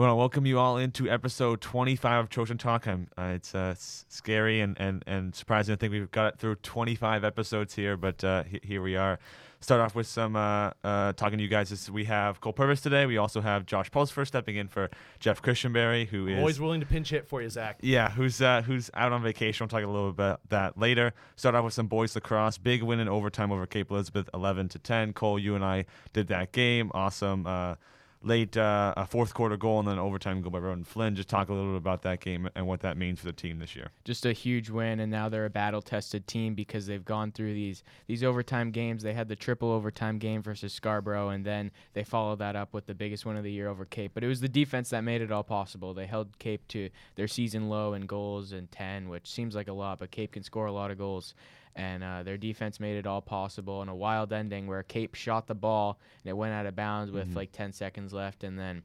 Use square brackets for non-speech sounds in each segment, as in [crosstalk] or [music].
We want to welcome you all into episode 25 of Trojan Talk. I'm, uh, it's uh, scary and, and, and surprising I think we've got it through 25 episodes here, but uh, he- here we are. Start off with some uh, uh, talking to you guys. This, we have Cole Purvis today. We also have Josh Pulsfer stepping in for Jeff Christianberry, who is Always willing to pinch hit for you, Zach. yeah, who's uh, who's out on vacation. We'll talk a little bit about that later. Start off with some boys lacrosse. Big win in overtime over Cape Elizabeth, 11 to 10. Cole, you and I did that game. Awesome. Late uh, a fourth quarter goal and then overtime goal by Roden Flynn. Just talk a little bit about that game and what that means for the team this year. just a huge win and now they're a battle tested team because they've gone through these these overtime games they had the triple overtime game versus scarborough and then they followed that up with the biggest win of the year over cape but it was the defense that made it all possible they held cape to their season low in goals and 10 which seems like a lot but cape can score a lot of goals and uh, their defense made it all possible in a wild ending where cape shot the ball and it went out of bounds with Mhm. like 10 seconds left and then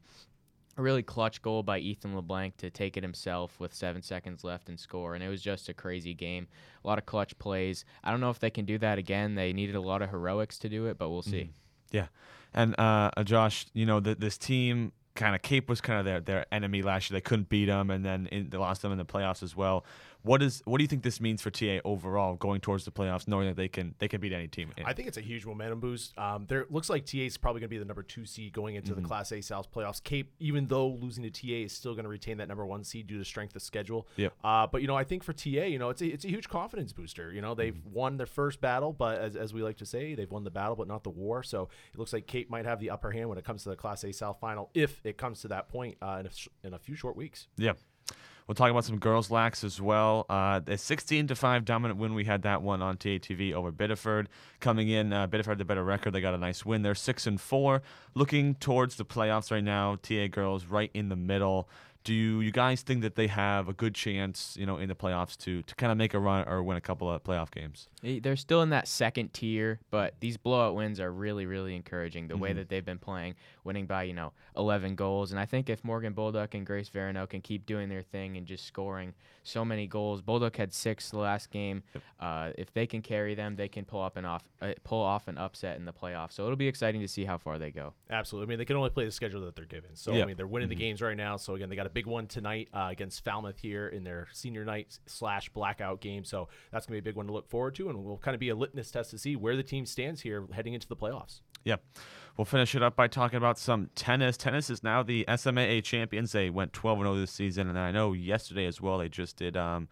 a really clutch goal by Ethan LeBlanc to take it himself with seven seconds left and score. And it was just a crazy game. A lot of clutch plays. I don't know if they can do that again. They needed a lot of heroics to do it, but we'll see. Yeah. And uh, uh, Josh, you know th- this team kind of Cape was kind of their their enemy last year. They couldn't beat them, and then in, they lost them in the playoffs as well. What is what do you think this means for TA overall going towards the playoffs, knowing that they can they can beat any team? I think it's a huge momentum boost. Um, there looks like TA is probably going to be the number two seed going into Mhm. the Class A South playoffs. Cape, even though losing to TA, is still going to retain that number one seed due to strength of schedule. Yep. Uh, but you know, I think for TA, you know, it's a, it's a huge confidence booster. You know, they've won their first battle, but as, as we like to say, they've won the battle, but not the war. So it looks like Cape might have the upper hand when it comes to the Class A South final, if it comes to that point uh, in a, in a few short weeks. Yeah. We'll talk about some girls lax as well. Uh, the 16 to 5 dominant win. We had that one on TATV over Biddeford. Coming in, uh, Biddeford had the better record. They got a nice win. They're 6 and 4. Looking towards the playoffs right now, TA girls right in the middle. Do you, you guys think that they have a good chance, you know, in the playoffs to to kind of make a run or win a couple of playoff games? They- They're still in that second tier, but these blowout wins are really, really encouraging. The way Mhm. that they've been playing, winning by you know 11 goals, and I think if Morgan Bulldog and Grace Verano can keep doing their thing and just scoring so many goals, Bulldog had six the last game. Yep. Uh, if they can carry them, they can pull up and off, uh, pull off an upset in the playoffs. So it'll be exciting to see how far they go. Absolutely. I mean, they can only play the schedule that they're given. So, Yeah. I mean, they're winning Mhm. the games right now. So, again, they got a big one tonight uh, against Falmouth here in their senior night slash blackout game. So, that's going to be a big one to look forward to. And will kind of be a litmus test to see where the team stands here heading into the playoffs. Yep. We'll finish it up by talking about some tennis. Tennis is now the SMAA champions. They went 12 0 this season, and I know yesterday as well they just did. Um,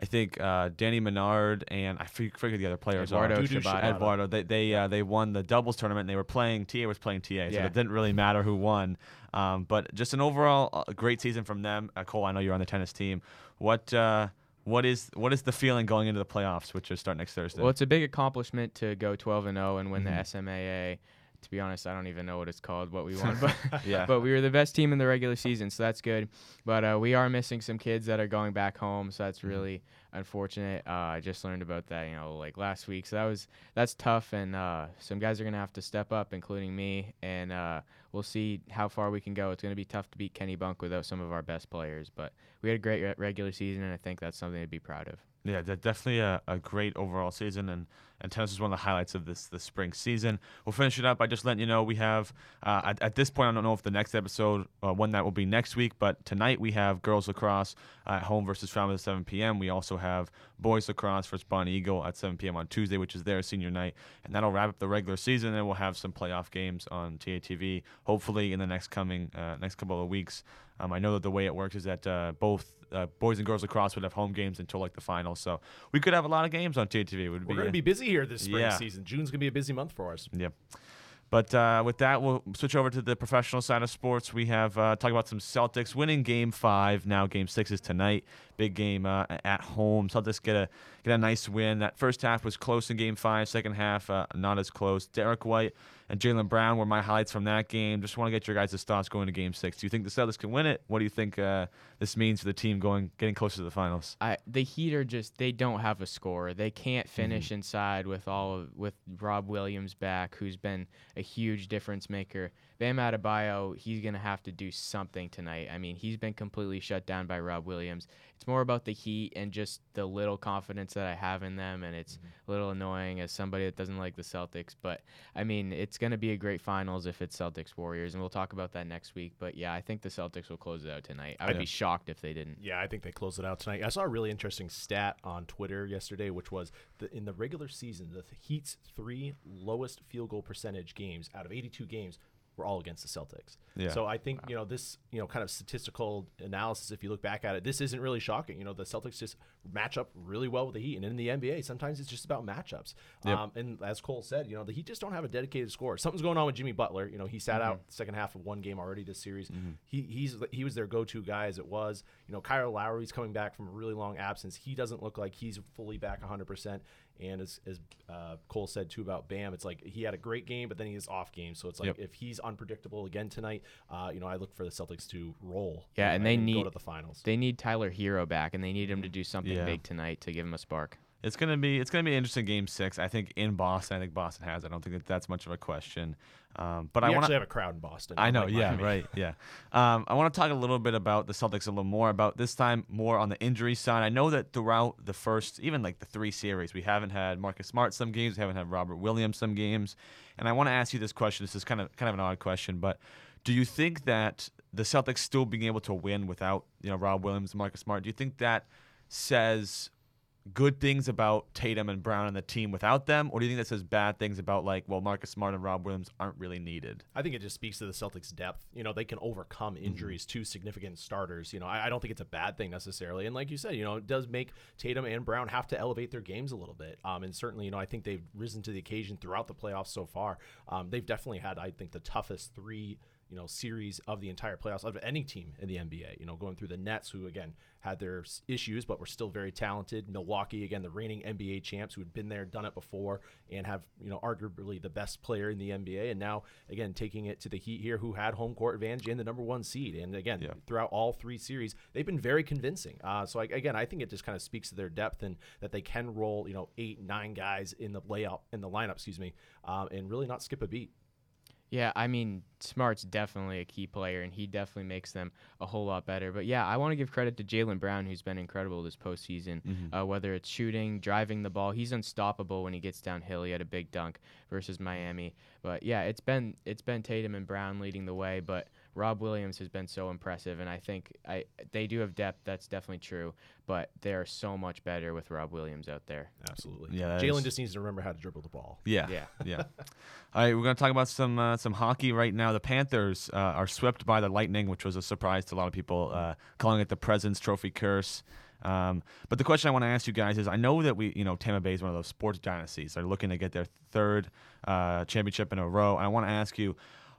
I think uh, Danny Menard and I forget forget the other players Eduardo are. Dudu Shibata. Shibata. Eduardo. They they uh, they won the doubles tournament. and They were playing. TA was playing TA, so Yeah. it didn't really matter who won. Um, but just an overall uh, great season from them. Uh, Cole, I know you're on the tennis team. What uh, what is what is the feeling going into the playoffs, which are start next Thursday? Well, it's a big accomplishment to go 12 and 0 and win Mhm. the SMAA. To be honest, I don't even know what it's called, what we won, but [laughs] yeah, but we were the best team in the regular season, so that's good. But uh, we are missing some kids that are going back home, so that's Mhm. really unfortunate. Uh, I just learned about that, you know, like last week, so that was that's tough, and uh, some guys are gonna have to step up, including me, and uh, we'll see how far we can go. It's gonna be tough to beat Kennebunk without some of our best players, but we had a great re- regular season, and I think that's something to be proud of. Yeah, definitely a, a great overall season, and, and tennis is one of the highlights of this this spring season. We'll finish it up by just letting you know we have uh, at, at this point I don't know if the next episode uh, when that will be next week, but tonight we have girls lacrosse at home versus Falmouth at 7 p.m. We also have boys lacrosse versus Bonnie Eagle at 7 p.m. on Tuesday, which is their senior night, and that'll wrap up the regular season. And we'll have some playoff games on TATV, hopefully in the next coming uh, next couple of weeks. Um, I know that the way it works is that uh, both uh, boys and girls lacrosse would have home games until like the finals, so we could have a lot of games on TATV. It would We're be, to be busy here this spring yeah. season. June's going to be a busy month for us. Yep. But uh, with that, we'll switch over to the professional side of sports. We have uh, talk about some Celtics winning Game Five. Now Game Six is tonight. Big game uh, at home. Celtics get a get a nice win. That first half was close in Game Five. Second half uh, not as close. Derrick White and Jaylen Brown were my highlights from that game. Just want to get your guys' thoughts going to Game Six. Do you think the Celtics can win it? What do you think uh, this means for the team going getting closer to the finals? I the Heat are just they don't have a scorer. They can't finish inside with all of, with Rob Williams back, who's been a huge difference maker. Bam Adebayo, he's going to have to do something tonight. I mean, he's been completely shut down by Rob Williams. It's more about the heat and just the little confidence that I have in them, and it's Mm-hmm. a little annoying as somebody that doesn't like the Celtics. But I mean, it's going to be a great finals if it's Celtics Warriors, and we'll talk about that next week. But yeah, I think the Celtics will close it out tonight. I would Yeah. be shocked if they didn't. Yeah, I think they close it out tonight. I saw a really interesting stat on Twitter yesterday, which was the, in the regular season, the Heat's three lowest field goal percentage games out of 82 games were all against the Celtics. Yeah. So I think you know this you know kind of statistical analysis. If you look back at it, this isn't really shocking. You know the Celtics just match up really well with the Heat, and in the NBA, sometimes it's just about matchups. Yep. Um, and as Cole said, you know the Heat just don't have a dedicated scorer. Something's going on with Jimmy Butler. You know he sat out the second half of one game already this series. He he's he was their go-to guy as it was. You know Kyle Lowry's coming back from a really long absence. He doesn't look like he's fully back 100. percent And as, as uh, Cole said too about Bam, it's like he had a great game, but then he has off game. So it's like Yep. if he's unpredictable again tonight, uh, you know I look for the Celtics to roll. Yeah, you and know, they go need- to the finals. They need Tyler Herro back, and they need him to do something Yeah. big tonight to give him a spark. It's gonna be it's gonna be an interesting game six. I think in Boston. I think Boston has. I don't think that that's much of a question. Um, but we I want to actually have a crowd in Boston. I know, yeah, Miami. right, yeah. [laughs] Um, I want to talk a little bit about the Celtics a little more about this time more on the injury side. I know that throughout the first, even like the three series, we haven't had Marcus Smart some games, we haven't had Robert Williams some games, and I want to ask you this question. This is kind of kind of an odd question, but do you think that the Celtics still being able to win without you know Rob Williams, and Marcus Smart? Do you think that says good things about Tatum and Brown and the team without them, or do you think that says bad things about like well Marcus Smart and Rob Williams aren't really needed? I think it just speaks to the Celtics' depth. You know, they can overcome Mm-hmm. injuries to significant starters. You know, I, I don't think it's a bad thing necessarily. And like you said, you know, it does make Tatum and Brown have to elevate their games a little bit. Um, and certainly, you know, I think they've risen to the occasion throughout the playoffs so far. Um, they've definitely had, I think, the toughest three. You know, series of the entire playoffs of any team in the NBA. You know, going through the Nets, who again had their issues, but were still very talented. Milwaukee, again, the reigning NBA champs, who had been there, done it before, and have you know arguably the best player in the NBA. And now, again, taking it to the Heat here, who had home court advantage and the number one seed. And again, Yeah. throughout all three series, they've been very convincing. Uh, so I, again, I think it just kind of speaks to their depth and that they can roll you know eight, nine guys in the layout in the lineup, excuse me, um, and really not skip a beat. Yeah, I mean, Smart's definitely a key player, and he definitely makes them a whole lot better. But yeah, I want to give credit to Jaylen Brown, who's been incredible this postseason. Uh, whether it's shooting, driving the ball, he's unstoppable when he gets downhill. He had a big dunk versus Miami. But yeah, it's been it's been Tatum and Brown leading the way, but Rob Williams has been so impressive, and I think I they do have depth. That's definitely true, but they are so much better with Rob Williams out there. Absolutely. Yeah, Jaylen is- just needs to remember how to dribble the ball. Yeah, Yeah. yeah. All right, we're gonna talk about some uh, some hockey right now. The Panthers uh, are swept by the Lightning, which was a surprise to a lot of people, uh, calling it the President's Trophy curse. Um, but the question I want to ask you guys is: I know that we, you know, Tampa Bay is one of those sports dynasties. They're looking to get their third uh, championship in a row. And I want to ask you,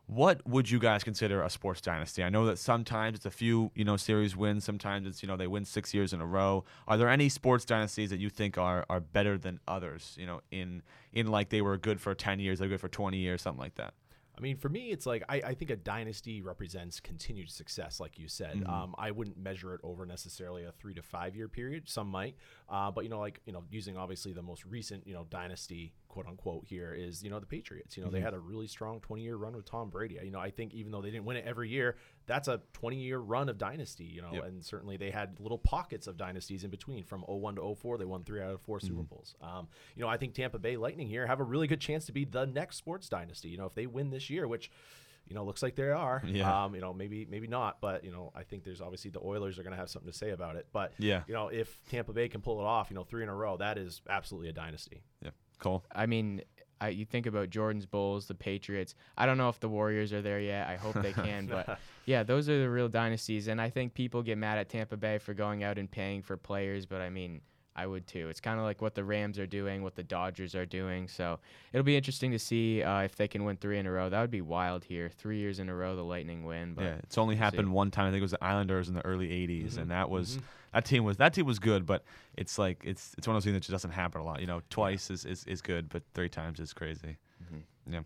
what would you guys consider a sports dynasty? I know that sometimes it's a few, you know, series wins. Sometimes it's, you know, they win six years in a row. Are there any sports dynasties that you think are are better than others? You know, in in like they were good for ten years, they're good for twenty years, something like that. I mean, for me, it's like I, I think a dynasty represents continued success, like you said. Mm-hmm. Um, I wouldn't measure it over necessarily a three to five year period. Some might, uh, but you know, like you know, using obviously the most recent you know dynasty quote unquote here is you know the Patriots. You know, they Mm-hmm. had a really strong twenty year run with Tom Brady. You know, I think even though they didn't win it every year, that's a twenty year run of dynasty. You know, Yep. and certainly they had little pockets of dynasties in between. From 01 to 04, they won three out of 4 Super Mm-hmm. Bowls. Um, you know, I think Tampa Bay Lightning here have a really good chance to be the next sports dynasty. You know, if they win this year, which you know, looks like they are. Yeah. Um, you know, maybe maybe not, but you know, I think there's obviously the Oilers are going to have something to say about it. But Yeah. you know, if Tampa Bay can pull it off, you know, three in a row, that is absolutely a dynasty. Yeah, Cole. I mean, I, you think about Jordan's Bulls, the Patriots. I don't know if the Warriors are there yet. I hope they can, [laughs] but yeah, those are the real dynasties. And I think people get mad at Tampa Bay for going out and paying for players, but I mean, I would too. It's kind of like what the Rams are doing, what the Dodgers are doing. So it'll be interesting to see uh, if they can win three in a row. That would be wild here. Three years in a row, the Lightning win. But yeah, it's only happened one time. I think it was the Islanders in the early '80s, Mhm, and that was mhm. that team was that team was good, but it's like it's it's one of those things that just doesn't happen a lot. You know, twice is, is, is good, but three times is crazy. Mhm. Yeah.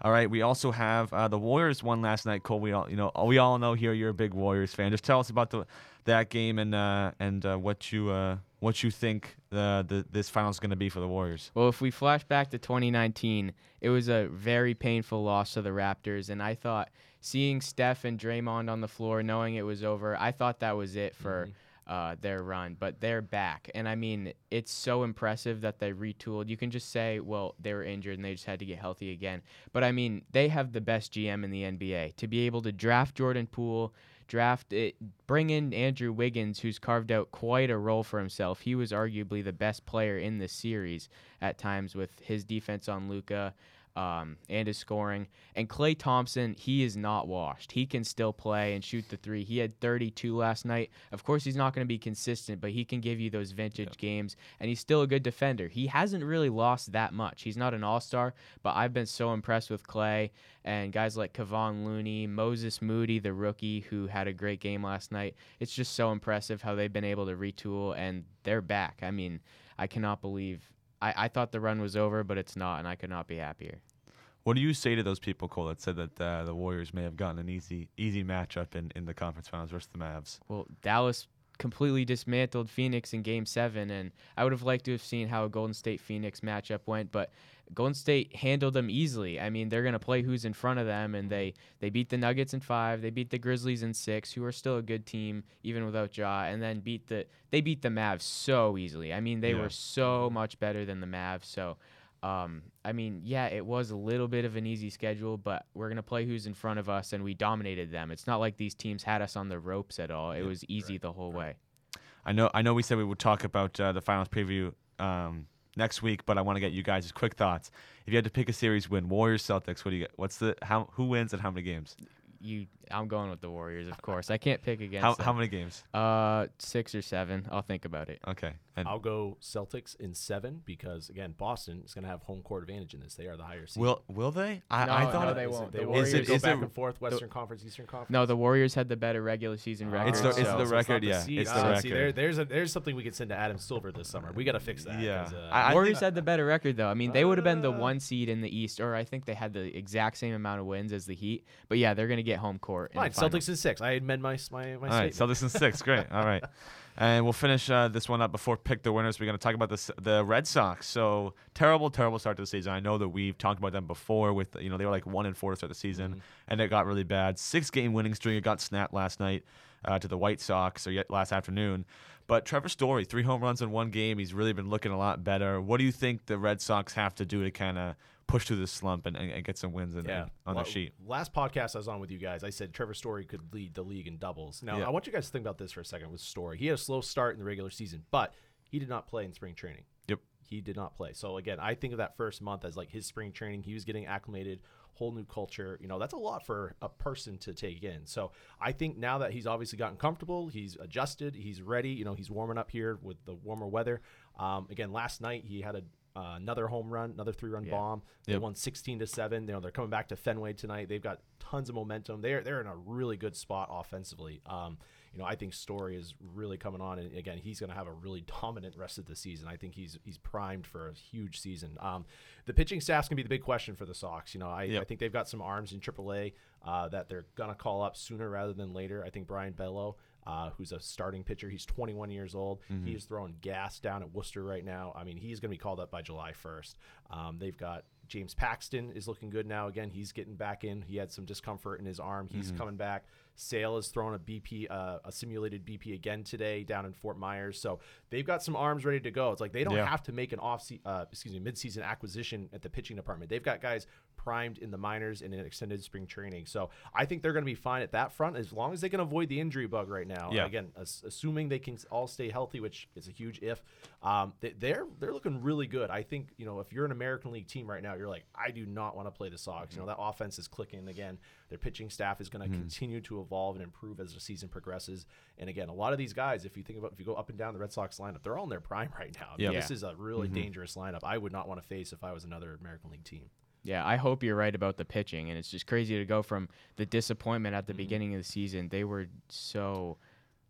All right, we also have uh, the Warriors won last night. Cole, we all you know we all know here you're a big Warriors fan. Just tell us about the that game and uh, and uh, what you uh, what you think the, the this final is going to be for the Warriors. Well, if we flash back to 2019, it was a very painful loss to the Raptors, and I thought seeing Steph and Draymond on the floor, knowing it was over, I thought that was it for. Mhm. Uh, their run, but they're back, and I mean it's so impressive that they retooled. You can just say, well, they were injured and they just had to get healthy again. But I mean, they have the best GM in the NBA to be able to draft Jordan Poole, draft it, bring in Andrew Wiggins, who's carved out quite a role for himself. He was arguably the best player in this series at times with his defense on Luka. Um, and his scoring. And Klay Thompson, he is not washed. He can still play and shoot the three. He had 32 last night. Of course, he's not going to be consistent, but he can give you those vintage games. And he's still a good defender. He hasn't really lost that much. He's not an all star, but I've been so impressed with Klay and guys like Kevon Looney, Moses Moody, the rookie who had a great game last night. It's just so impressive how they've been able to retool and they're back. I mean, I cannot believe. I, I thought the run was over, but it's not, and I could not be happier. What do you say to those people, Cole, that said that uh, the Warriors may have gotten an easy easy matchup in, in the conference finals versus the Mavs? Well, Dallas completely dismantled Phoenix in game seven, and I would have liked to have seen how a Golden State Phoenix matchup went, but Golden State handled them easily. I mean, they're going to play who's in front of them, and they, they beat the Nuggets in five, they beat the Grizzlies in six, who are still a good team even without Ja, and then beat the they beat the Mavs so easily. I mean, they Yeah. were so much better than the Mavs. So, um, I mean, yeah, it was a little bit of an easy schedule, but we're gonna play who's in front of us, and we dominated them. It's not like these teams had us on the ropes at all. It was easy the whole way. I know I know we said we would talk about uh, the finals preview um, next week, but I want to get you guys' quick thoughts. If you had to pick a series win, Warriors Celtics, what do you get? What's the how who wins and how many games? You, I'm going with the Warriors, of course. I can't pick against How them. how many games? Uh, six or seven. I'll think about it. Okay. And I'll go Celtics in seven because again, Boston is going to have home court advantage in this. They are the higher seed. will will they? I, No, I no, thought they it- won't. They The will Warriors- go is back it- and forth. Western Conference, Eastern Conference. No, the Warriors had the better regular season record. It's the- it's so- the so record, not yeah, it's Ah, the See, record. there, there's a, there's something we could send to Adam Silver this summer. We got to fix that. Yeah. uh, I- I Warriors think- had the better record though. I mean, they would have been the Uh. one seed in the East, or I think they had the exact same amount of wins as the Heat. But yeah, they're gonna get home court. In fine. Celtics in six. I amend my my my All right. Celtics in six. Great. All right. [laughs] And we'll finish uh, this one up before pick the winners. We're going to talk about the the Red Sox. So terrible, terrible start to the season. I know that we've talked about them before. With you know they were like one and four to start the season, Mm-hmm. and it got really bad. Six game winning streak. It got snapped last night uh, to the White Sox or yet last afternoon. But Trevor Story, three home runs in one game. He's really been looking a lot better. What do you think the Red Sox have to do to kind of push through this slump and, and, and get some wins in, Yeah. on Well, their sheet? Last podcast I was on with you guys, I said Trevor Story could lead the league in doubles. Now, Yeah. I want you guys to think about this for a second with Story. He had a slow start in the regular season, but he did not play in spring training. Yep. He did not play. So, again, I think of that first month as like his spring training. He was getting acclimated, whole new culture. You know, that's a lot for a person to take in. So, I think now that he's obviously gotten comfortable, he's adjusted, he's ready. You know, he's warming up here with the warmer weather. Um, again, last night he had a uh, another home run, another three-run Yeah. bomb. They Yep. won 16 to seven. You know they're coming back to Fenway tonight. They've got tons of momentum. They're they're in a really good spot offensively. Um, you know I think Story is really coming on, and again he's going to have a really [laughs] dominant rest of the season. I think he's he's primed for a huge season. Um, the pitching staff's going to be the big question for the Sox. You know I, Yep. I think they've got some arms in AAA uh, that they're going to call up sooner rather than later. I think Brayan Bello. Uh, who's a starting pitcher? He's 21 years old. He is throwing gas down at Worcester right now. I mean, he's going to be called up by July 1st. Um, they've got James Paxton is looking good now. Again, he's getting back in. He had some discomfort in his arm. He's coming back. Sale has thrown a BP, uh, a simulated BP again today down in Fort Myers. So they've got some arms ready to go. It's like they don't Yeah. have to make an off, se- uh, excuse me, midseason acquisition at the pitching department. They've got guys primed in the minors and in extended spring training. So I think they're going to be fine at that front as long as they can avoid the injury bug right now. Yeah. Again, as, assuming they can all stay healthy, which is a huge if. Um, they, they're they're looking really good. I think you know if you're an American League team right now, you're like, I do not want to play the Sox. You know that offense is clicking again. Their pitching staff is going to continue to evolve and improve as the season progresses. And again, a lot of these guys, if you think about if you go up and down the Red Sox lineup, they're all in their prime right now. I mean, Yeah. This is a really mm-hmm. dangerous lineup. I would not want to face if I was another American League team. Yeah, I hope you're right about the pitching, and it's just crazy to go from the disappointment at the mm-hmm. beginning of the season. They were so,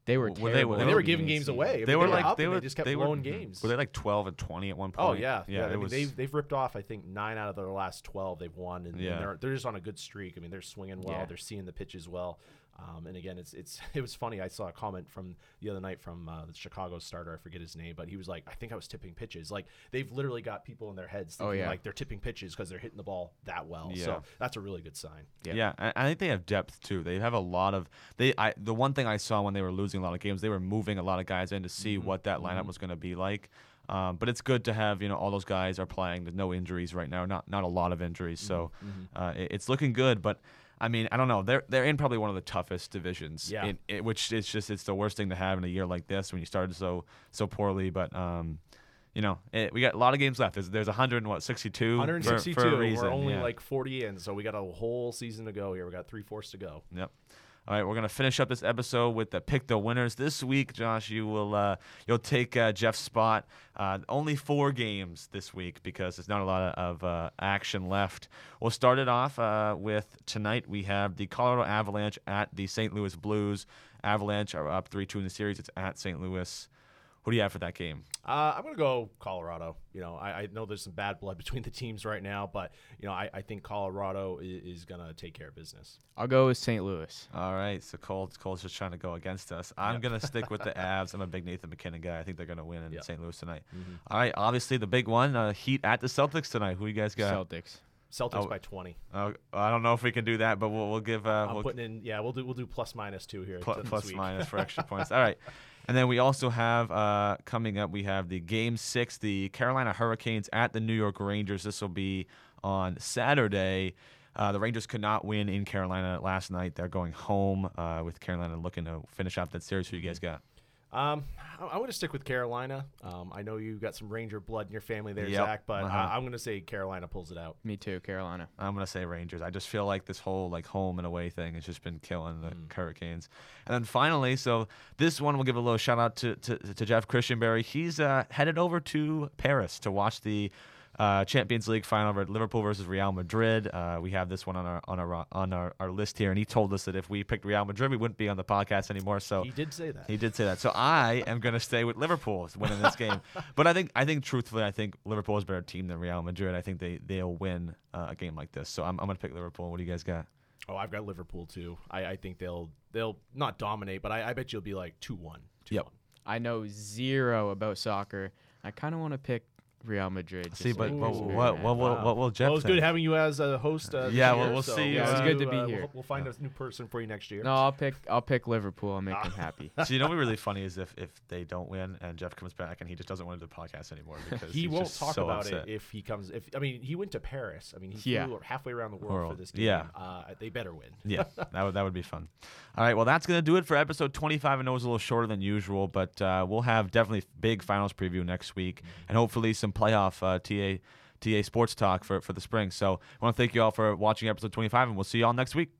they were Well, they were- terrible. Well, they were giving games season. away. I They mean, were were like up they were they just kept they blowing were, games. Were they like twelve and twenty at one oh, point? Oh yeah, yeah. I mean, was. they've they've ripped off. I think nine out of their last twelve they've won, and, and they're they're just on a good streak. I mean, they're swinging well. Yeah. They're seeing the pitches well. Um, and again, it's it's [laughs] it was funny. I saw a comment from the other night from uh, the Chicago starter. I forget his name, but he was like, "I think I was tipping pitches." Like they've literally got people in their heads Oh, yeah. like they're tipping pitches because they're hitting the ball that well. Yeah. So that's a really good sign. Yeah. Yeah, I, I think they have depth too. They have a lot of they. I the one thing I saw when they were losing a lot of games, they were moving a lot of guys in to see Mm-hmm. what that lineup was going to be like. Um, but it's good to have you know all those guys are playing. There's no injuries right now, not not a lot of injuries, so Mm-hmm. uh, it- it's looking good. But I mean, I don't know. They're they're in probably one of the toughest divisions. Yeah. in- it- which it's just it's the worst thing to have in a year like this when you started so so poorly. But um, you know, it, we got a lot of games left. There's there's 100 and what 62 for- 162. for, reason. We're only yeah. like 40 in, so we got a whole season to go here. We got three fourths to go. Yep. All right, we're gonna finish up this episode with the pick the winners this week. Josh, you will uh, you'll take uh, Jeff's spot. Uh, only four games this week because there's not a lot of uh, action left. We'll start it off uh, with tonight. We have the Colorado Avalanche at the St. Louis Blues. Avalanche are up three two in the series. It's at St. Louis. Who do you have for that game? Uh, I'm gonna go Colorado. You know, I, I know there's some bad blood [laughs] between the teams right now, but you know, I, I think Colorado is, is gonna take care of business. I'll go with St. Louis. All right, so Cole, Cole's just trying to go against us. I'm Yep. gonna stick with the [laughs] Avs. I'm a big Nathan MacKinnon guy. I think they're gonna win in Yep. St. Louis tonight. Mm-hmm. All right, obviously the big one, uh, Heat at the Celtics tonight. Who you guys got? Celtics. Celtics Oh, by 20. Uh, I don't know if we can do that, but we'll, we'll give uh, I'm we'll putting in. Yeah, we'll do we'll do plus minus two here. pl- plus week. minus for extra [laughs] points. All right, and then we also have uh, coming up. We have the game six, the Carolina Hurricanes at the New York Rangers. This will be on Saturday. Uh, the Rangers could not win in Carolina last night. They're going home uh, with Carolina looking to finish off that series. Who you guys got? Um, I, I'm going to stick with Carolina. Um, I know you got some Ranger blood in your family there, Yep. Zach, but Uh-huh. uh, I'm going to say Carolina pulls it out. Me too, Carolina. I'm gonna say Rangers. I just feel like this whole like home and away thing has just been killing the Hurricanes. And then finally, so this one we'll give a little shout out to to, to Jeff Christianberry. He's uh, headed over to Paris to watch the uh, Champions League final Liverpool versus Real Madrid. Uh, we have this one on our on our on our, our list here, and he told us that if we picked Real Madrid, we wouldn't be on the podcast anymore. So He did say that. he did say that. So I [laughs] am going to stay with Liverpool winning this game. but I think I think truthfully, I think Liverpool is a better team than Real Madrid. I think they they'll win uh, a game like this. So I'm, I'm going to pick Liverpool. What do you guys got? Oh, I've got Liverpool too. I, I think they'll they'll not dominate, but I, I bet you'll be like two one. Yep. I know zero about soccer. I kind of want to pick Real Madrid. See, just but like what what what, man. what, what will Jeff well, it's think? good having you as a host. Uh, this Yeah, year, we'll so see, Yeah, it's uh, good to be uh, here. We'll, we'll find a new person for you next year. No, I'll pick. I'll pick Liverpool. I'll make them [laughs] happy. so you know what'd be really funny is if, if they don't win and Jeff comes back and he just doesn't want to do the podcast anymore [laughs] because he he's won't just talk so about upset. it if he comes. If I mean, he went to Paris. I mean, he Yeah. flew halfway around the world, World. for this game. Yeah. Uh, they better win. yeah, [laughs] that would that would be fun. All right, well that's gonna do it for episode 25. I know it was a little shorter than usual, but uh, we'll have definitely big finals preview next week, and hopefully some playoff uh, TA TA sports talk for for the spring. So I want to thank you all for watching episode 25, and we'll see you all next week.